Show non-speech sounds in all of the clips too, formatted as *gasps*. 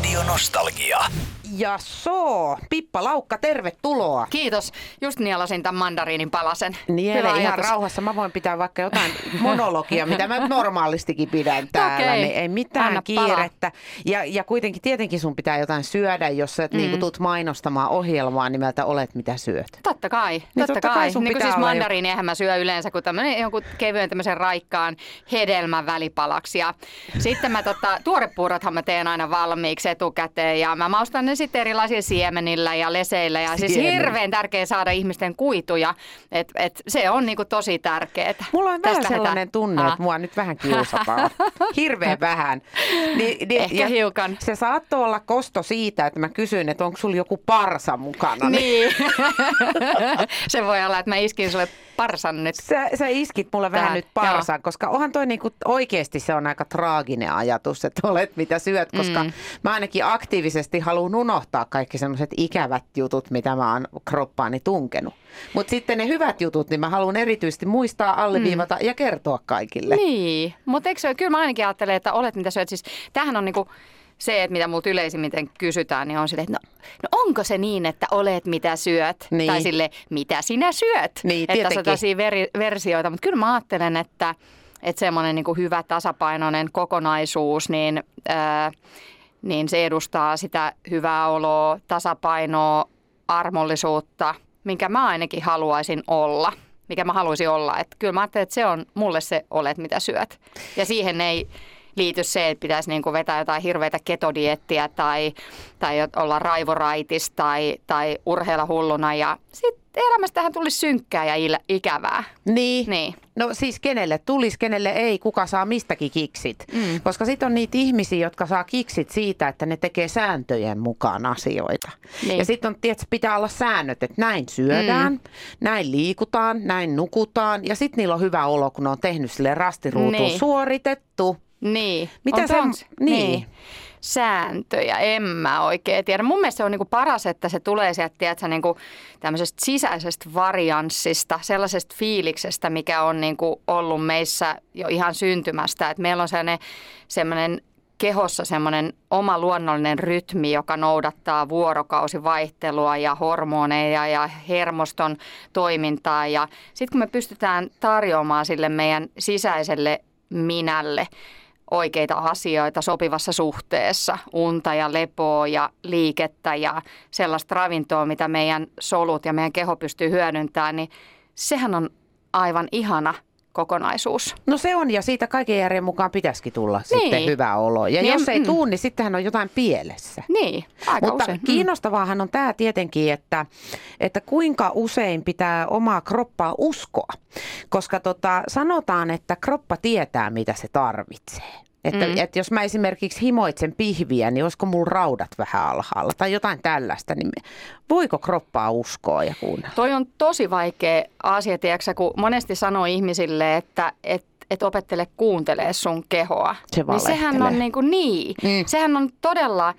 Radio Nostalgia. Ja so, Pippa Laukka, tervetuloa. Kiitos. Just nielasin tämän mandariinin palasen. Niele Hyvä ihan ajatus. rauhassa. Mä voin pitää vaikka jotain monologia, mitä mä normaalistikin pidän täällä. Okei. Niin ei mitään Anna kiirettä. Ja, ja kuitenkin tietenkin sun pitää jotain syödä, jos sä mm. niin tuut mainostamaan ohjelmaa nimeltä Olet mitä syöt. Totta kai, totta, Niin totta kai sun niin kuin pitää siis olla jo- mandariini, eihän mä syö yleensä kuin tämmönen jonkun kevyen tämmöisen raikkaan hedelmän välipalaksi. Ja sitten mä tota, tuorepuurothan mä teen aina valmiiksi etukäteen ja mä maustan ne sitten erilaisilla siemenillä ja leseillä. Ja siis Siemen. hirveän tärkeää saada ihmisten kuituja, että et se on niinku tosi tärkeää. Mulla on vähän sellainen lähdetään. tunne, että mua nyt vähän kiusataan. *laughs* Hirveän vähän. Ni, ni, Ehkä hiukan. Se saattoi olla kosto siitä, että mä kysyin, että onko sulla joku parsa mukana. Niin. *laughs* se voi olla, että mä iskin sulle parsan nyt. Sä, sä iskit mulle vähän Tähän, nyt parsan, koska onhan toi niinku, oikeasti se on aika traaginen ajatus, että olet mitä syöt, koska mm. mä ainakin aktiivisesti haluan unohtaa kaikki semmoiset ikävät jutut, mitä mä oon kroppaani tunkenut. Mutta sitten ne hyvät jutut, niin mä haluan erityisesti muistaa, alleviivata mm. ja kertoa kaikille. Niin, mutta eikö se, kyllä mä ainakin ajattelen, että olet mitä syöt. Siis tämähän on niinku se, että mitä multa yleisimmin kysytään, niin on silleen, että no, no onko se niin, että olet mitä syöt? Niin. Tai sille, mitä sinä syöt? Niin, että tietenkin. on veri, versioita, mutta kyllä mä ajattelen, että, että semmoinen niinku hyvä tasapainoinen kokonaisuus, niin, ää, niin se edustaa sitä hyvää oloa, tasapainoa, armollisuutta, minkä mä ainakin haluaisin olla mikä mä haluaisin olla. Että kyllä mä ajattelen, että se on mulle se olet, mitä syöt. Ja siihen ei liity se, että pitäisi niinku vetää jotain hirveitä ketodiettiä tai, tai olla raivoraitis tai, tai urheilla hulluna. Ja sitten elämästähän tulisi synkkää ja ikävää. Niin. Niin. No siis kenelle tulisi, kenelle ei, kuka saa mistäkin kiksit. Mm. Koska sitten on niitä ihmisiä, jotka saa kiksit siitä, että ne tekee sääntöjen mukaan asioita. Niin. Ja sitten on, tiedätkö, pitää olla säännöt, että näin syödään, mm. näin liikutaan, näin nukutaan. Ja sitten niillä on hyvä olo, kun ne on tehnyt sille rastiruutuun Niin. suoritettu. Niin. Mitä on se- tons- niin. Sääntöjä, en mä oikein tiedä. Mun mielestä se on niinku paras, että se tulee sieltä tiedätkö, niinku tämmöisestä sisäisestä varianssista, sellaisesta fiiliksestä, mikä on niinku ollut meissä jo ihan syntymästä. Et meillä on sellainen, semmoinen kehossa semmoinen oma luonnollinen rytmi, joka noudattaa vuorokausivaihtelua ja hormoneja ja hermoston toimintaa. Ja sitten kun me pystytään tarjoamaan sille meidän sisäiselle minälle oikeita asioita sopivassa suhteessa, unta ja lepoa ja liikettä ja sellaista ravintoa, mitä meidän solut ja meidän keho pystyy hyödyntämään, niin sehän on aivan ihana kokonaisuus. No se on, ja siitä kaiken järjen mukaan pitäisikin tulla niin. sitten hyvä olo. Ja Niin, jos ei mm. tuu, niin sittenhän on jotain pielessä. Niin, aika Mutta usein. Mm. kiinnostavaahan on tämä tietenkin, että, että kuinka usein pitää omaa kroppaa uskoa. Koska tota, sanotaan, että kroppa tietää, mitä se tarvitsee. Että, mm. että jos mä esimerkiksi himoitsen pihviä, niin olisiko mulla raudat vähän alhaalla tai jotain tällaista, niin voiko kroppaa uskoa ja kuunnella? Toi on tosi vaikea asia, tiedätkö, kun monesti sanoo ihmisille, että et, et opettele kuuntelee sun kehoa. Se niin sehän on niin kuin niin. Mm. Sehän on todella,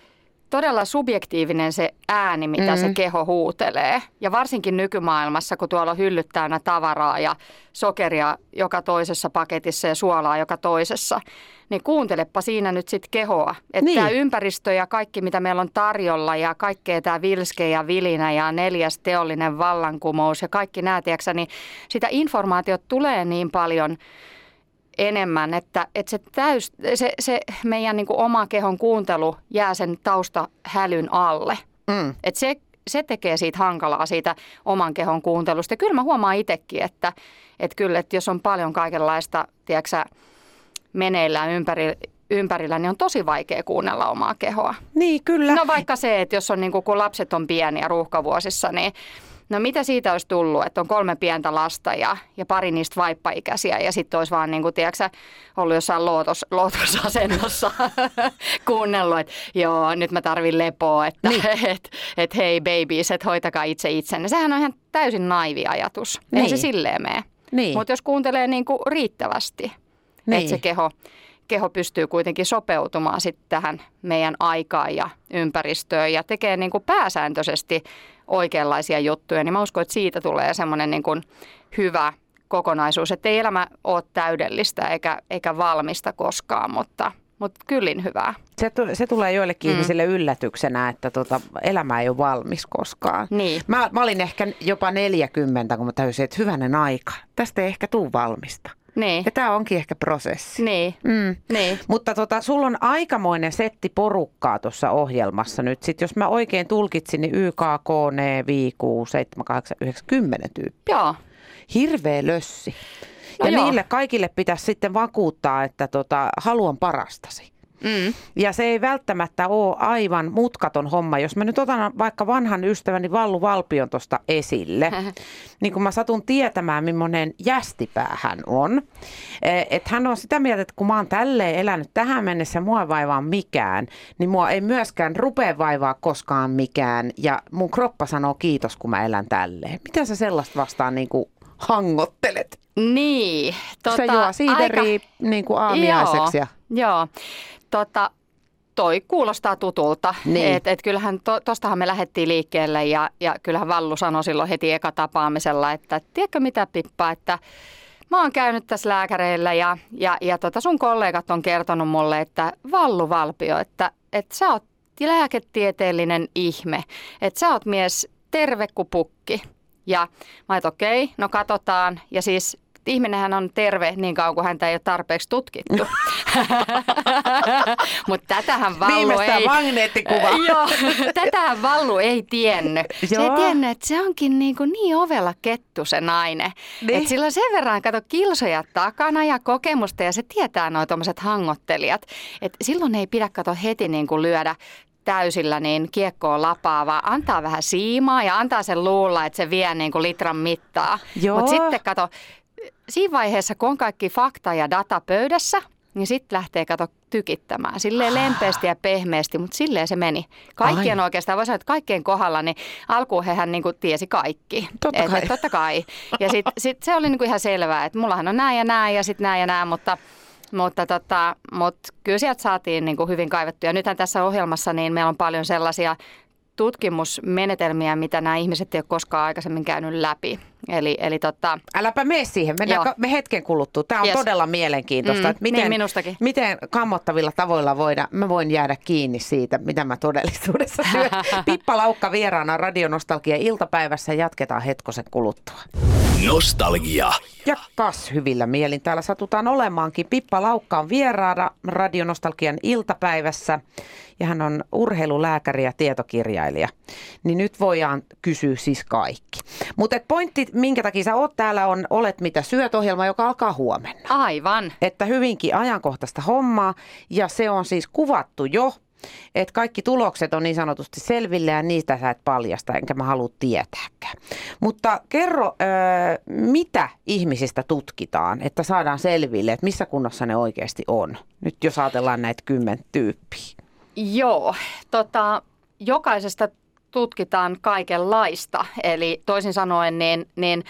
todella subjektiivinen se ääni, mitä Mm. se keho huutelee. Ja varsinkin nykymaailmassa, kun tuolla on hyllyt täynnä tavaraa ja sokeria joka toisessa paketissa ja suolaa joka toisessa, niin kuuntelepa siinä nyt sitten kehoa. Että Niin. tämä ympäristö ja kaikki, mitä meillä on tarjolla ja kaikkea tämä vilske ja vilinä ja neljäs teollinen vallankumous ja kaikki nämä, tiedätkö, niin sitä informaatiota tulee niin paljon enemmän, että, että se, täys, se, se meidän niin oma kehon kuuntelu jää sen taustahälyn alle. Mm. Et se, se tekee siitä hankalaa siitä oman kehon kuuntelusta. Ja kyllä mä huomaan itsekin, että, että kyllä, että jos on paljon kaikenlaista, tiedätkö, meneillään ympäri, ympärillä, niin on tosi vaikea kuunnella omaa kehoa. Niin, kyllä. No vaikka se, että jos on niin kuin, kun lapset on pieniä ruuhkavuosissa, niin no mitä siitä olisi tullut, että on kolme pientä lasta ja, ja pari niistä vaippaikäisiä ja sitten olisi vaan niin kuin, tiedätkö, ollut jossain lootos, lootosasennossa *laughs* kuunnellut, että joo, nyt mä tarvin lepoa, että Niin. *laughs* et, et hei babies, että hoitakaa itse itsenne. Sehän on ihan täysin naivi ajatus. Niin. Eihän se Niin. silleen mene. Niin. Mutta jos kuuntelee niin kuin riittävästi, Niin. niin. että se keho, keho pystyy kuitenkin sopeutumaan sitten tähän meidän aikaan ja ympäristöön ja tekee niin kuin pääsääntöisesti oikeanlaisia juttuja, niin mä uskon, että siitä tulee semmoinen niin kuin hyvä kokonaisuus, että ei elämä ole täydellistä eikä, eikä valmista koskaan, mutta, mutta kyllin hyvää. Se, se tulee joillekin mm. ihmisille yllätyksenä, että tota, elämä ei ole valmis koskaan. Niin. Mä, mä olin ehkä jopa 40, kun mä täysin, että hyvänen aika, tästä ei ehkä tule valmista. Niin. Ja tämä onkin ehkä prosessi. Niin. Mm. niin. Mutta tota, sulla on aikamoinen setti porukkaa tuossa ohjelmassa nyt. Sitten jos mä oikein tulkitsin, niin YK, KN, VQ, 7, 8, 9, 10 tyyppiä. Joo. Hirveä lössi. No ja joo. niille kaikille pitäisi sitten vakuuttaa, että tota, haluan parastasi. Mm. Ja se ei välttämättä ole aivan mutkaton homma. Jos mä nyt otan vaikka vanhan ystäväni Vallu Valpion tuosta esille, *laughs* niin kun mä satun tietämään, millainen jästipää hän on. Että hän on sitä mieltä, että kun mä oon tälleen elänyt tähän mennessä, mua ei vaivaa mikään, niin mua ei myöskään rupea vaivaa koskaan mikään. Ja mun kroppa sanoo kiitos, kun mä elän tälleen. Miten sä sellaista vastaan niin kuin hangottelet? Niin. Tota, sä juo siideriä aika- niin kuin aamiaiseksi. Ja... Joo. Tota, toi kuulostaa tutulta. Niin. Et, et kyllähän to, tostahan me lähdettiin liikkeelle ja, ja kyllähän Vallu sanoi silloin heti eka tapaamisella, että tiedätkö mitä Pippa, että mä oon käynyt tässä lääkäreillä ja, ja, ja tota sun kollegat on kertonut mulle, että Vallu Valpio, että, että sä oot lääketieteellinen ihme, että sä oot mies terve kuin pukki. Ja mä okei, okay, no katsotaan. Ja siis ihminenhän on terve niin kauan kuin häntä ei ole tarpeeksi tutkittu. *laughs* Mutta tätähän Vallu ei... magneettikuva. *laughs* Joo, tätähän Vallu ei tiennyt. Se ei tiennyt, että se onkin niin, kuin niin ovella kettu se nainen. Niin. Että sillä on sen verran, kato, kilsoja takana ja kokemusta ja se tietää nuo tuommoiset hangottelijat. Et silloin ei pidä kato heti niin kuin lyödä täysillä niin kiekkoon lapaa, vaan antaa vähän siimaa ja antaa sen luulla, että se vie niin kuin litran mittaa. Mutta sitten kato, siinä vaiheessa, kun on kaikki fakta ja data pöydässä, niin sitten lähtee kato tykittämään. Silleen lempeästi ja pehmeästi, mutta silleen se meni. Kaikkien Ai. oikeastaan, voi sanoa, että kaikkien kohdalla, niin alkuun hehän niin kuin tiesi kaikki. Totta Et- kai. et totta kai. Ja sitten sit se oli niin kuin ihan selvää, että mullahan on näin ja näin ja sitten näin ja näin, mutta mutta, tota, mutta kyllä sieltä saatiin niin kuin hyvin kaivettuja. Nythän tässä ohjelmassa niin meillä on paljon sellaisia tutkimusmenetelmiä, mitä nämä ihmiset ei ole koskaan aikaisemmin käynyt läpi. Eli, eli tota, Äläpä mene siihen, mennään ka- me hetken kuluttua. Tämä on Yes. todella mielenkiintoista, Mm, että miten, niin minustakin. miten kammottavilla tavoilla voida, mä voin jäädä kiinni siitä, mitä mä todellisuudessa syön. *laughs* Pippa Laukka vieraana Radionostalgia iltapäivässä jatketaan hetkosen kuluttua. Nostalgia. Ja kas hyvillä mielin täällä satutaan olemaankin. Pippa Laukka on vieraana Radionostalgian iltapäivässä ja hän on urheilulääkäri ja tietokirjailija. Niin nyt voidaan kysyä siis kaikki. Mutta pointti, minkä takia sä oot täällä, on Olet mitä syöt ohjelma, joka alkaa huomenna. aivan. Että hyvinkin ajankohtaista hommaa ja se on siis kuvattu jo. Että kaikki tulokset on niin sanotusti selville ja niitä sä et paljasta, enkä mä halua tietääkään. Mutta kerro, öö, mitä ihmisistä tutkitaan, että saadaan selville, että missä kunnossa ne oikeasti on. Nyt jos ajatellaan näitä kymmentä tyyppiä. Joo, tota, jokaisesta tutkitaan kaikenlaista. Eli toisin sanoen, niin, niin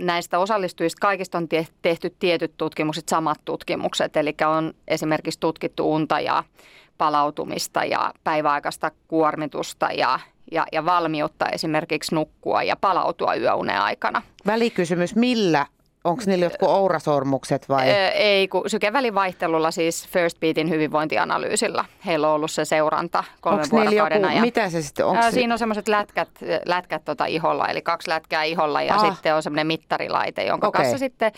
näistä osallistujista kaikista on te- tehty tietyt tutkimukset, samat tutkimukset. Eli on esimerkiksi tutkittu unta ja palautumista ja päiväaikaista kuormitusta ja, ja, ja valmiutta esimerkiksi nukkua ja palautua yöunen aikana. Välikysymys, millä? Onko niillä jotkut ourasormukset vai? Ö, ei, kun sykevälivaihtelulla siis First Beatin hyvinvointianalyysillä. Heillä on ollut se seuranta kolmen niillä vuorokauden joku, ajan. mitä se sitten, Ää, se, Siinä on semmoiset lätkät, lätkät tota iholla, eli kaksi lätkää iholla ja Ah. sitten on semmoinen mittarilaite, jonka Okei. kanssa sitten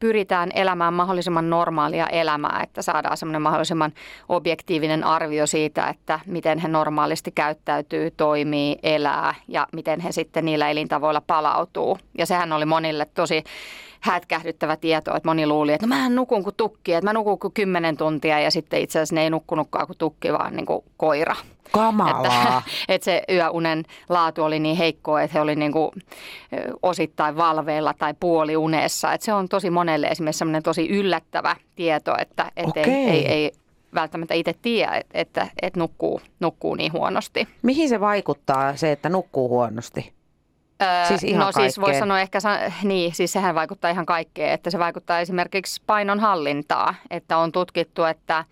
pyritään elämään mahdollisimman normaalia elämää, että saadaan semmoinen mahdollisimman objektiivinen arvio siitä, että miten he normaalisti käyttäytyy, toimii, elää ja miten he sitten niillä elintavoilla palautuu. Ja sehän oli monille tosi hätkähdyttävä tieto, että moni luuli, että no mähän nukun kuin tukki, että mä nukun kuin kymmenen tuntia ja sitten itse asiassa ne ei nukkunutkaan kuin tukki, vaan niin kuin koira. kamalaa? Että, *laughs* että se yöunen laatu oli niin heikkoa, että he oli niin kuin osittain valveilla tai puoliunessa. Että se on tosi monelle esimerkiksi semmoinen tosi yllättävä tieto, että, että ei, ei, ei välttämättä itse tiedä, että, että, että nukkuu, nukkuu niin huonosti. Mihin se vaikuttaa se, että nukkuu huonosti? Öö, Siis ihan no siis kaikkeen. sanoa ehkä, *laughs* niin, siis sehän vaikuttaa ihan kaikkeen, että se vaikuttaa esimerkiksi painon hallintaa, että on tutkittu, että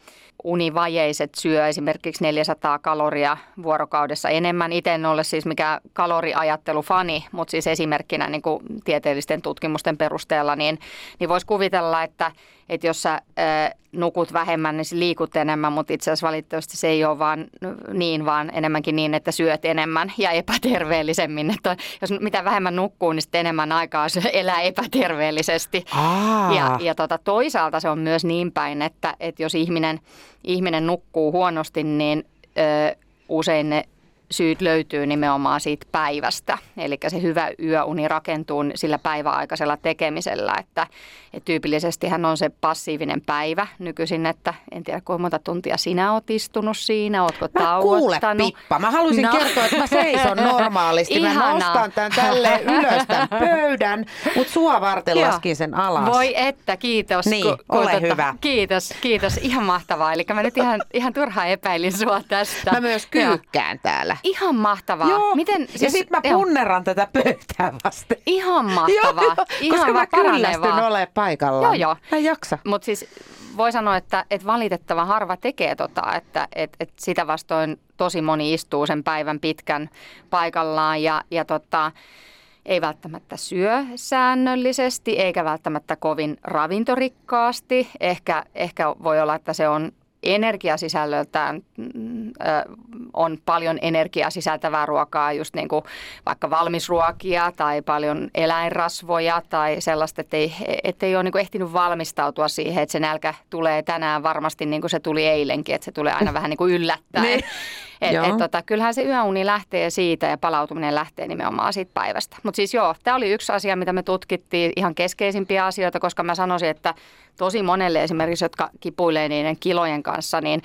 univajeiset syö esimerkiksi 400 kaloria vuorokaudessa enemmän. Itse en ole siis mikä kaloriajattelufani, mutta siis esimerkkinä niin kuin tieteellisten tutkimusten perusteella, niin, niin voisi kuvitella, että, että jos sä ää, nukut vähemmän, niin liikut enemmän, mutta itse asiassa valitettavasti se ei ole vaan niin, vaan enemmänkin niin, että syöt enemmän ja epäterveellisemmin. Että jos mitä vähemmän nukkuu, niin sitten enemmän aikaa elää epäterveellisesti. Aa. Ja, ja tota, toisaalta se on myös niin päin, että, että jos ihminen, ihminen nukkuu huonosti, niin ö, usein ne syyt löytyy nimenomaan siitä päivästä. Eli se hyvä yöuni rakentuu sillä päiväaikaisella tekemisellä, että, että tyypillisesti hän on se passiivinen päivä nykyisin, että en tiedä kuinka monta tuntia sinä oot istunut siinä, ootko Mä kuule tauottanut. Pippa, mä halusin No. kertoa, että mä seison *laughs* normaalisti. Mä Ihanaa. nostan tän tälle ylös tämän pöydän, mutta sua varten Joo. laskin sen alas. Voi että, kiitos. Niin, ole hyvä. Kiitos, kiitos. Ihan mahtavaa. Eli mä nyt ihan, ihan turhaan epäilin sua tästä. Mä myös kyykkään täällä. Ihan mahtavaa. Joo. Miten, ja siis- sit mä joo. punneran tätä pöytää vasten. Ihan mahtavaa. Joo, joo, Ihan koska mä kyllästyn ole paikallaan. Joo, joo. Mä en jaksa. Mutta siis voi sanoa, että, että valitettavan harva tekee tota, että että että sitä vastoin tosi moni istuu sen päivän pitkän paikallaan ja, ja tota, ei välttämättä syö säännöllisesti eikä välttämättä kovin ravintorikkaasti. Ehkä, ehkä voi olla, että se on energiasisällöltään mm, on paljon energiaa sisältävää ruokaa, just niin kuin vaikka valmisruokia tai paljon eläinrasvoja tai sellaista, että ei, että ei ole niin kuin ehtinyt valmistautua siihen, että se nälkä tulee tänään varmasti niin kuin se tuli eilenkin, että se tulee aina vähän niin kuin yllättäen. *laughs* Niin. Et, Joo. et, tota, kyllähän se yöuni lähtee siitä ja palautuminen lähtee nimenomaan siitä päivästä. Mutta siis joo, tämä oli yksi asia, mitä me tutkittiin, ihan keskeisimpiä asioita, koska mä sanoisin, että tosi monelle esimerkiksi, jotka kipuilee niiden kilojen kanssa, niin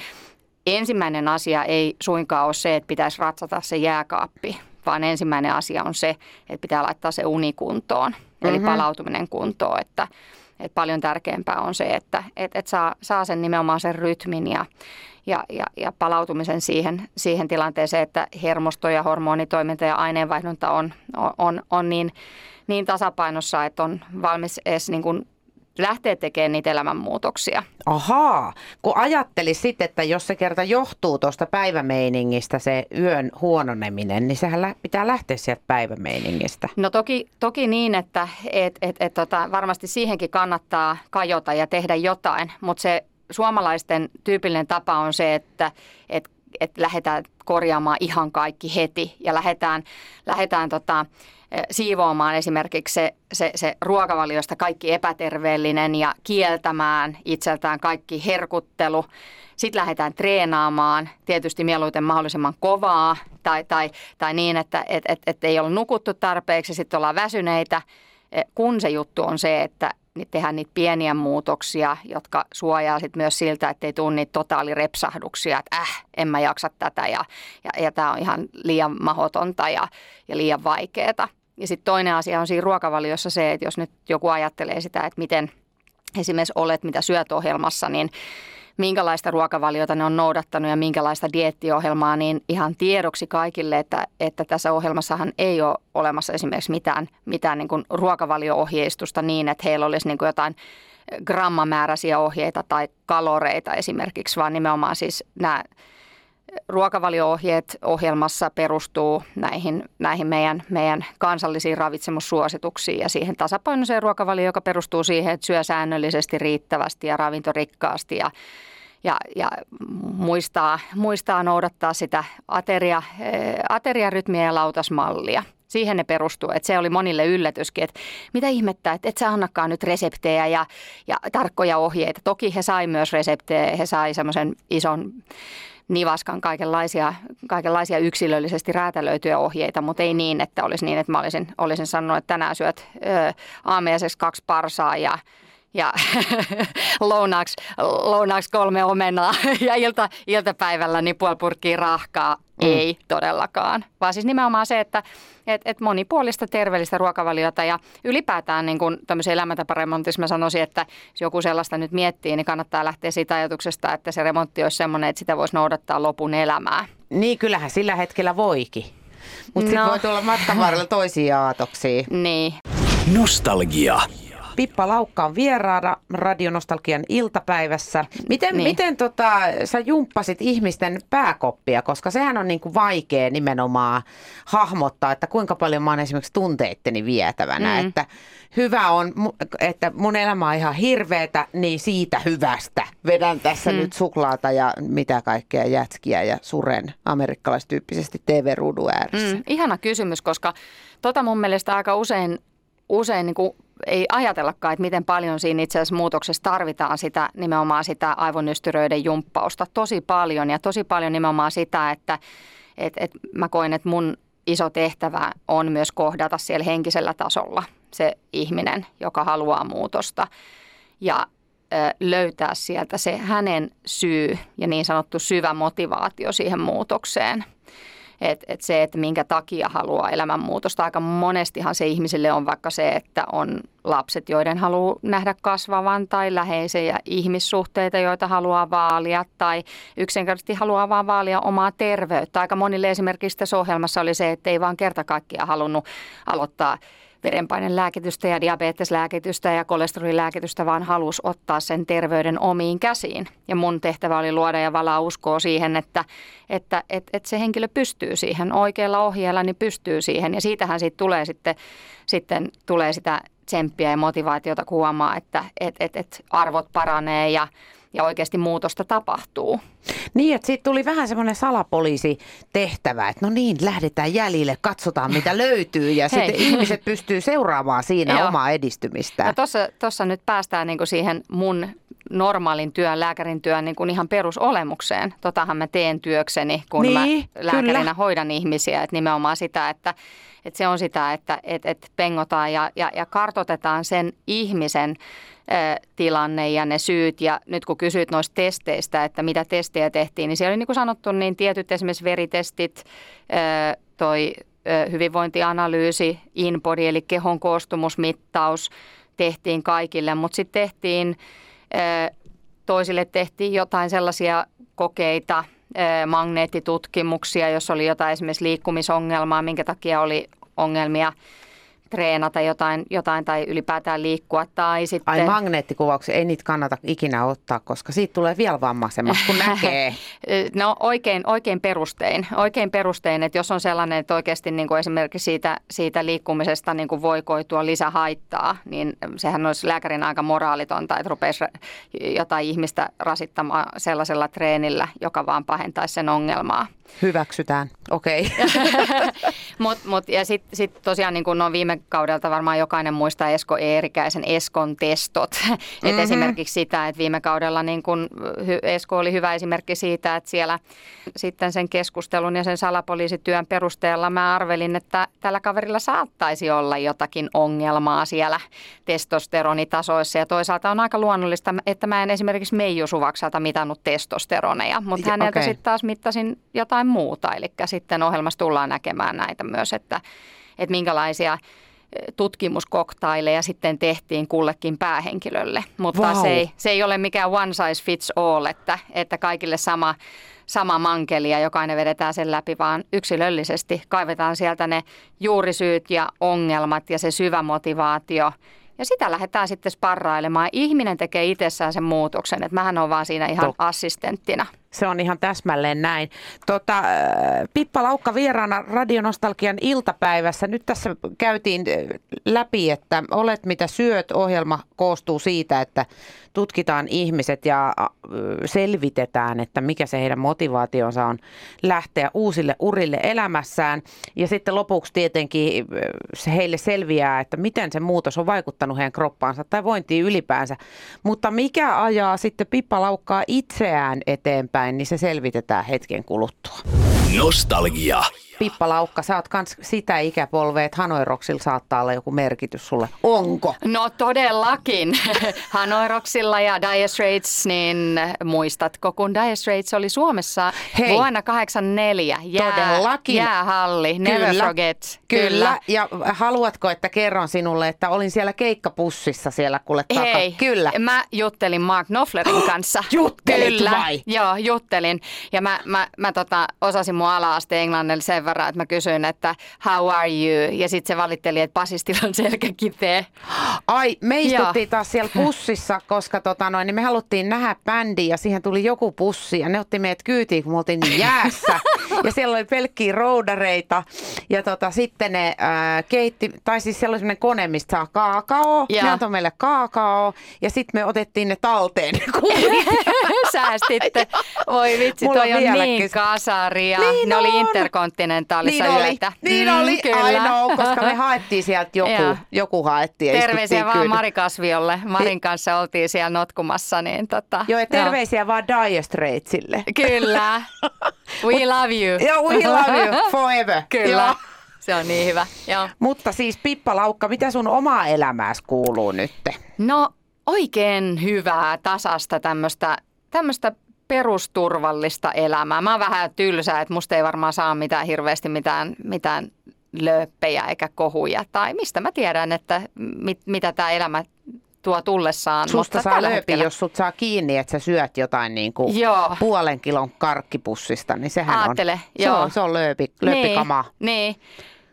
ensimmäinen asia ei suinkaan ole se, että pitäisi ratsata se jääkaappi, vaan ensimmäinen asia on se, että pitää laittaa se uni kuntoon, eli Mhm. palautuminen kuntoon, että, että paljon tärkeämpää on se, että että että saa, saa sen nimenomaan sen rytmin ja, ja, ja, ja palautumisen siihen, siihen tilanteeseen, että hermosto ja hormonitoiminta ja aineenvaihdunta on, on, on, on niin, niin tasapainossa, että on valmis edes niin kuin lähteä tekemään niitä elämänmuutoksia. Ahaa, kun ajattelis sitten, että jos se kerta johtuu tuosta päivämeiningistä se yön huononeminen, niin sehän lä- pitää lähteä sieltä päivämeiningistä. No toki, toki niin, että et, et, et, tota, varmasti siihenkin kannattaa kajota ja tehdä jotain, mutta se suomalaisten tyypillinen tapa on se, että et, et lähdetään korjaamaan ihan kaikki heti ja lähdetään, lähdetään tota, eh, siivoamaan esimerkiksi se, se, se ruokavaliosta kaikki epäterveellinen ja kieltämään itseltään kaikki herkuttelu. Sitten lähdetään treenaamaan, tietysti mieluiten mahdollisimman kovaa tai, tai, tai niin, että et, et, et ei ole nukuttu tarpeeksi, sitten ollaan väsyneitä, Eh, kun se juttu on se, että niin tehdään niitä pieniä muutoksia, jotka suojaa sit myös siltä, että ei tule niitä totaalirepsahduksia, että äh, en mä jaksa tätä ja, ja, ja tämä on ihan liian mahotonta ja, ja liian vaikeaa. Ja sitten toinen asia on siinä ruokavaliossa se, että jos nyt joku ajattelee sitä, että miten esimerkiksi olet, mitä syöt ohjelmassa, niin minkälaista ruokavaliota ne on noudattanut ja minkälaista dieettiohjelmaa, niin ihan tiedoksi kaikille, että, että tässä ohjelmassahan ei ole olemassa esimerkiksi mitään, mitään niin kuin ruokavalio-ohjeistusta niin, että heillä olisi niin kuin jotain grammamääräisiä ohjeita tai kaloreita esimerkiksi, vaan nimenomaan siis nämä ruokavalio-ohjeet ohjelmassa perustuu näihin, näihin meidän, meidän kansallisiin ravitsemussuosituksiin ja siihen tasapainoiseen ruokavalioon, joka perustuu siihen, että syö säännöllisesti riittävästi ja ravintorikkaasti ja ja, ja muistaa, muistaa noudattaa sitä ateria, eh, ateriarytmiä ja lautasmallia. Siihen ne perustuu, että se oli monille yllätyskin, että mitä ihmettä, että et sä annakaan nyt reseptejä ja, ja tarkkoja ohjeita. Toki he sai myös reseptejä, he sai semmoisen ison nivaskan kaikenlaisia, kaikenlaisia yksilöllisesti räätälöityjä ohjeita, mutta ei niin, että olisi niin, että mä olisin, olisin sanonut, että tänään syöt aamiaiseksi kaksi parsaa ja ja *laughs* lounaaksi, lounaaksi kolme omenaa *laughs* ja ilta, iltapäivällä niin puoli purkkiä rahkaa. Mm. Ei todellakaan, vaan siis nimenomaan se, että et, et monipuolista terveellistä ruokavaliota ja ylipäätään niin kun tämmöisen elämäntaparemontissa mä sanoisin, että jos joku sellaista nyt miettii, niin kannattaa lähteä siitä ajatuksesta, että se remontti olisi semmoinen, että sitä voisi noudattaa lopun elämää. Niin, kyllähän sillä hetkellä voikin. Mutta no. No. sitten voi tulla matkan varrella toisia aatoksia. Niin. Nostalgia. Pippa Laukka on vieraana Radionostalgian iltapäivässä. Miten, Niin. miten tota, sä jumppasit ihmisten pääkoppia, koska sehän on niin kuin vaikea nimenomaan hahmottaa, että kuinka paljon mä oon esimerkiksi tunteitteni vietävänä. Mm. Että hyvä on, että mun elämä on ihan hirveetä, niin siitä hyvästä vedän tässä Mm. nyt suklaata ja mitä kaikkea jätskiä ja suren amerikkalaistyyppisesti TV-ruudun ääressä. Mm, ihana kysymys, koska tota mun mielestä aika usein, usein niin kuin ei ajatellakaan, että miten paljon siinä itse asiassa muutoksessa tarvitaan sitä nimenomaan sitä aivonystyröiden jumppausta. Tosi paljon ja tosi paljon nimenomaan sitä, että et, et mä koen, että mun iso tehtävä on myös kohdata siellä henkisellä tasolla se ihminen, joka haluaa muutosta ja ö, löytää sieltä se hänen syy ja niin sanottu syvä motivaatio siihen muutokseen. Et, et se, että minkä takia haluaa elämänmuutosta. Aika monestihan se ihmisille on vaikka se, että on lapset, joiden haluaa nähdä kasvavan tai läheisiä ihmissuhteita, joita haluaa vaalia tai yksinkertaisesti haluaa vaan vaalia omaa terveyttä. Aika monille esimerkiksi tässä ohjelmassa oli se, että ei vaan kerta kaikkiaan halunnut aloittaa verenpainelääkitystä ja diabeteslääkitystä ja kolesterolilääkitystä, vaan halusi ottaa sen terveyden omiin käsiin. Ja mun tehtävä oli luoda ja valaa uskoa siihen, että, että, että, että se henkilö pystyy siihen oikealla ohjeella, niin pystyy siihen. Ja siitähän siitä tulee sitten, sitten tulee sitä tsemppiä ja motivaatiota, kun huomaa, että et, et, et arvot paranee ja, ja oikeasti muutosta tapahtuu. Niin, että siitä tuli vähän semmoinen salapoliisitehtävä, että no niin, lähdetään jäljille, katsotaan mitä *laughs* löytyy ja sitten ihmiset pystyy seuraamaan siinä Joo. omaa edistymistään. No tuossa, nyt päästään niin kuin siihen mun normaalin työn, lääkärin työn niin kuin ihan perusolemukseen. Totahan mä teen työkseni, kun Niin, mä lääkärinä kyllä. hoidan ihmisiä. Että nimenomaan sitä, että, että se on sitä, että että, että pengotaan ja, ja, ja kartotetaan sen ihmisen tilanne ja ne syyt. Ja nyt kun kysyit noista testeistä, että mitä testejä tehtiin, niin siellä oli niin kuin sanottu, niin tietyt esimerkiksi veritestit, toi hyvinvointianalyysi, InBody eli kehon koostumusmittaus tehtiin kaikille, mutta sitten tehtiin, toisille tehtiin jotain sellaisia kokeita, magneettitutkimuksia, jos oli jotain esimerkiksi liikkumisongelmaa, minkä takia oli ongelmia treenata jotain, jotain tai ylipäätään liikkua. Tai sitten, Ai magneettikuvauksia, ei niitä kannata ikinä ottaa, koska siitä tulee vielä vammaisemmaksi, kun *laughs* näkee. No oikein, oikein perustein. Oikein perustein, että jos on sellainen, että oikeasti niin kuin esimerkiksi siitä, siitä liikkumisesta niin kuin voi koitua lisähaittaa, niin sehän olisi lääkärin aika moraalitonta, että rupeisi jotain ihmistä rasittamaan sellaisella treenillä, joka vaan pahentaisi sen ongelmaa. Hyväksytään, okei. *laughs* mut, mut, ja sitten sit tosiaan niin kuin no viime kaudelta varmaan jokainen muistaa Esko Eerikäisen Eskon testot. *laughs* Mm-hmm. Et esimerkiksi sitä, että viime kaudella niin kun Esko oli hyvä esimerkki siitä, että siellä sitten sen keskustelun ja sen salapoliisityön perusteella mä arvelin, että tällä kaverilla saattaisi olla jotakin ongelmaa siellä testosteronitasoissa. Ja toisaalta on aika luonnollista, että mä en esimerkiksi Meiju Suvaksalta mitannut testosteroneja, mutta häneltä okei. sitten taas mittasin jotain muuta. Eli sitten ohjelmassa tullaan näkemään näitä myös, että, että minkälaisia tutkimuskoktaileja sitten tehtiin kullekin päähenkilölle. Mutta Vau. se, ei, se ei ole mikään one size fits all, että, että kaikille sama, sama mankeli ja jokainen vedetään sen läpi, vaan yksilöllisesti kaivetaan sieltä ne juurisyyt ja ongelmat ja se syvä motivaatio. Ja sitä lähdetään sitten sparrailemaan. Ihminen tekee itsessään sen muutoksen, että mähän on vaan siinä ihan Totta. assistenttina. Se on ihan täsmälleen näin. Tota, äh, Pippa Laukka vieraana Radionostalgian iltapäivässä. Nyt tässä käytiin äh, läpi, että Olet mitä syöt ohjelma koostuu siitä, että tutkitaan ihmiset ja äh, selvitetään, että mikä se heidän motivaationsa on lähteä uusille urille elämässään. Ja sitten lopuksi tietenkin se heille selviää, että miten se muutos on vaikuttanut heidän kroppaansa tai vointiin ylipäänsä. Mutta mikä ajaa sitten Pippa Laukkaa itseään eteenpäin, niin se selvitetään hetken kuluttua. Nostalgia. Pippa Laukka, sä oot kans sitä ikäpolvea, että Hanoi Rocksilla saattaa olla joku merkitys sulle. Onko? No todellakin. *laughs* Hanoiroksilla ja Dire Straits, niin muistatko, kun Dire Straits oli Suomessa Hei. vuonna 84? Jää, Todellakin. Jäähalli, never Kyllä. forget. Kyllä. Ja haluatko, että kerron sinulle, että olin siellä keikkapussissa siellä kuule taka. Hei, Kyllä. mä juttelin Mark Knopflerin *gasps* kanssa. Juttelit Kyllä, vai? Joo, juttelin. Ja mä, mä, mä tota, osasin mun ala-asteen englannilla sen verran, että mä kysyin, että how are you? Ja sitten se valitteli, että Pasistilla on selkä kipeä. Ai, me istuttiin taas siellä pussissa, koska tota noin, niin me haluttiin nähdä bändi ja siihen tuli joku pussi ja ne otti meidät kyytiin, kun me oltiin niin jäässä. *laughs* ja siellä oli pelkkiä roudareita ja tota, sitten ne äh, keitti, tai siis siellä oli sellainen kone, mistä saa kaakao. Ja. Ne antoi meille kaakao ja sitten me otettiin ne talteen. *laughs* Säästitte. *laughs* Voi vitsi, Mulla toi on on niin kasaria. Niin ne oli on. Interkontinentaalissa niin oli, yötä. niin Mm, oli, I kyllä. know, koska me haettiin sieltä *laughs* joku, joku haettiin ja Terveisiä vaan kyydin. Mari Kasviolle. Marin kanssa oltiin siellä notkumassa. Niin tota, Joo, ja terveisiä vaan Dire Straitsille. Kyllä. *laughs* We love you. *laughs* Joo, we love you forever. Kyllä. Joo. Se on niin hyvä. Joo. Mutta siis Pippa Laukka, mitä sun omaa elämääsi kuuluu nyt? No oikein hyvää, tasasta tämmöistä tämmöistä perusturvallista elämää. Mä oon vähän tylsää, että musta ei varmaan saa mitään hirveästi mitään, mitään lööppejä eikä kohuja. Tai mistä mä tiedän, että mit, mitä tämä elämä tuo tullessaan. Susta Mutta saa lööpi, hetkellä- jos sut saa kiinni, että sä syöt jotain niin kuin Joo. puolen kilon karkkipussista, niin sehän Aattele, on, se joo. on, se on lööpi, lööpikamaa. Niin, niin.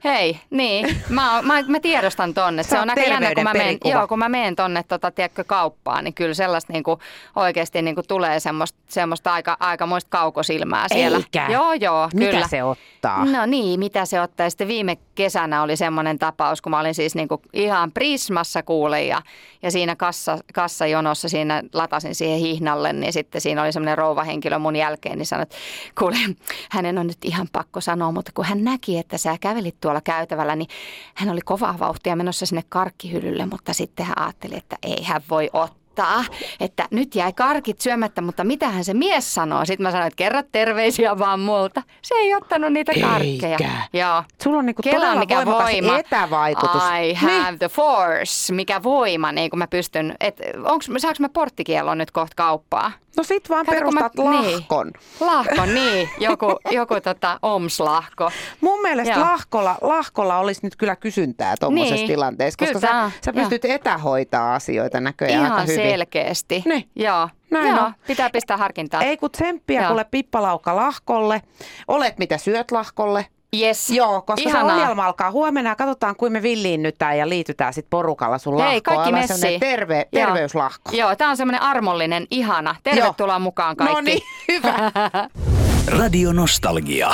Hei, niin. Mä, mä, mä tiedostan tonne. Se on aika jännä, kun mä menen, joo, kun mä menen tonne tota, tiedätkö, kauppaan, niin kyllä sellaista niinku, oikeasti niinku, tulee semmoista, semmoista aika, aikamoista kaukosilmää siellä. Eikä. Joo, joo, Mitä kyllä. se ottaa? No niin, mitä se ottaa. Sitten viime kesänä oli semmoinen tapaus, kun mä olin siis niinku ihan Prismassa kuule ja, ja siinä kassa, kassajonossa siinä latasin siihen hihnalle, niin sitten siinä oli semmoinen rouvahenkilö mun jälkeen, niin sanoi, että kuule, hänen on nyt ihan pakko sanoa, mutta kun hän näki, että sä kävelit tuolla käytävällä, niin hän oli kovaa vauhtia menossa sinne karkkihyllylle, mutta sitten hän ajatteli, että ei hän voi ottaa. Että nyt jäi karkit syömättä, mutta mitähän se mies sanoo? Sitten mä sanoin, että kerro terveisiä vaan multa. Se ei ottanut niitä karkkeja. Eikä. Joo. Sulla on niinku Kela, todella mikä voima. etävaikutus. I have the force. Mikä voima, niin kun mä pystyn. Et, onks, saanko mä porttikielon nyt kohta kauppaa? No sit vaan Kato, kun mä- perustat niin. lahkon. Lahko, niin. *laughs* Joku, joku tota, OMS-lahko. Mun mielestä Joo. lahkolla, lahkolla olisi nyt kyllä kysyntää tuommoisessa Niin. tilanteessa, koska Kyllä sä, sä pystyt etähoitaa asioita näköjään aika Ihan hyvin. Selkeästi. Niin. Joo. Näin Joo. on. Pitää pistää harkintaa. Ei kun tsemppiä Joo. kuule pippalaukka lahkolle. Olet mitä syöt lahkolle. Yes. Joo, koska Ihanaa. se ohjelma alkaa huomenna ja katsotaan, kuin me villiinnytään ja liitytään sitten porukalla sun Hei, lahkoon. kaikki Ollaan messiin. semmoinen terve, Joo. terveyslahko. Joo, tämä on semmoinen armollinen, ihana. Tervetuloa mukaan kaikki. No niin, hyvä. *laughs* Radio Nostalgia.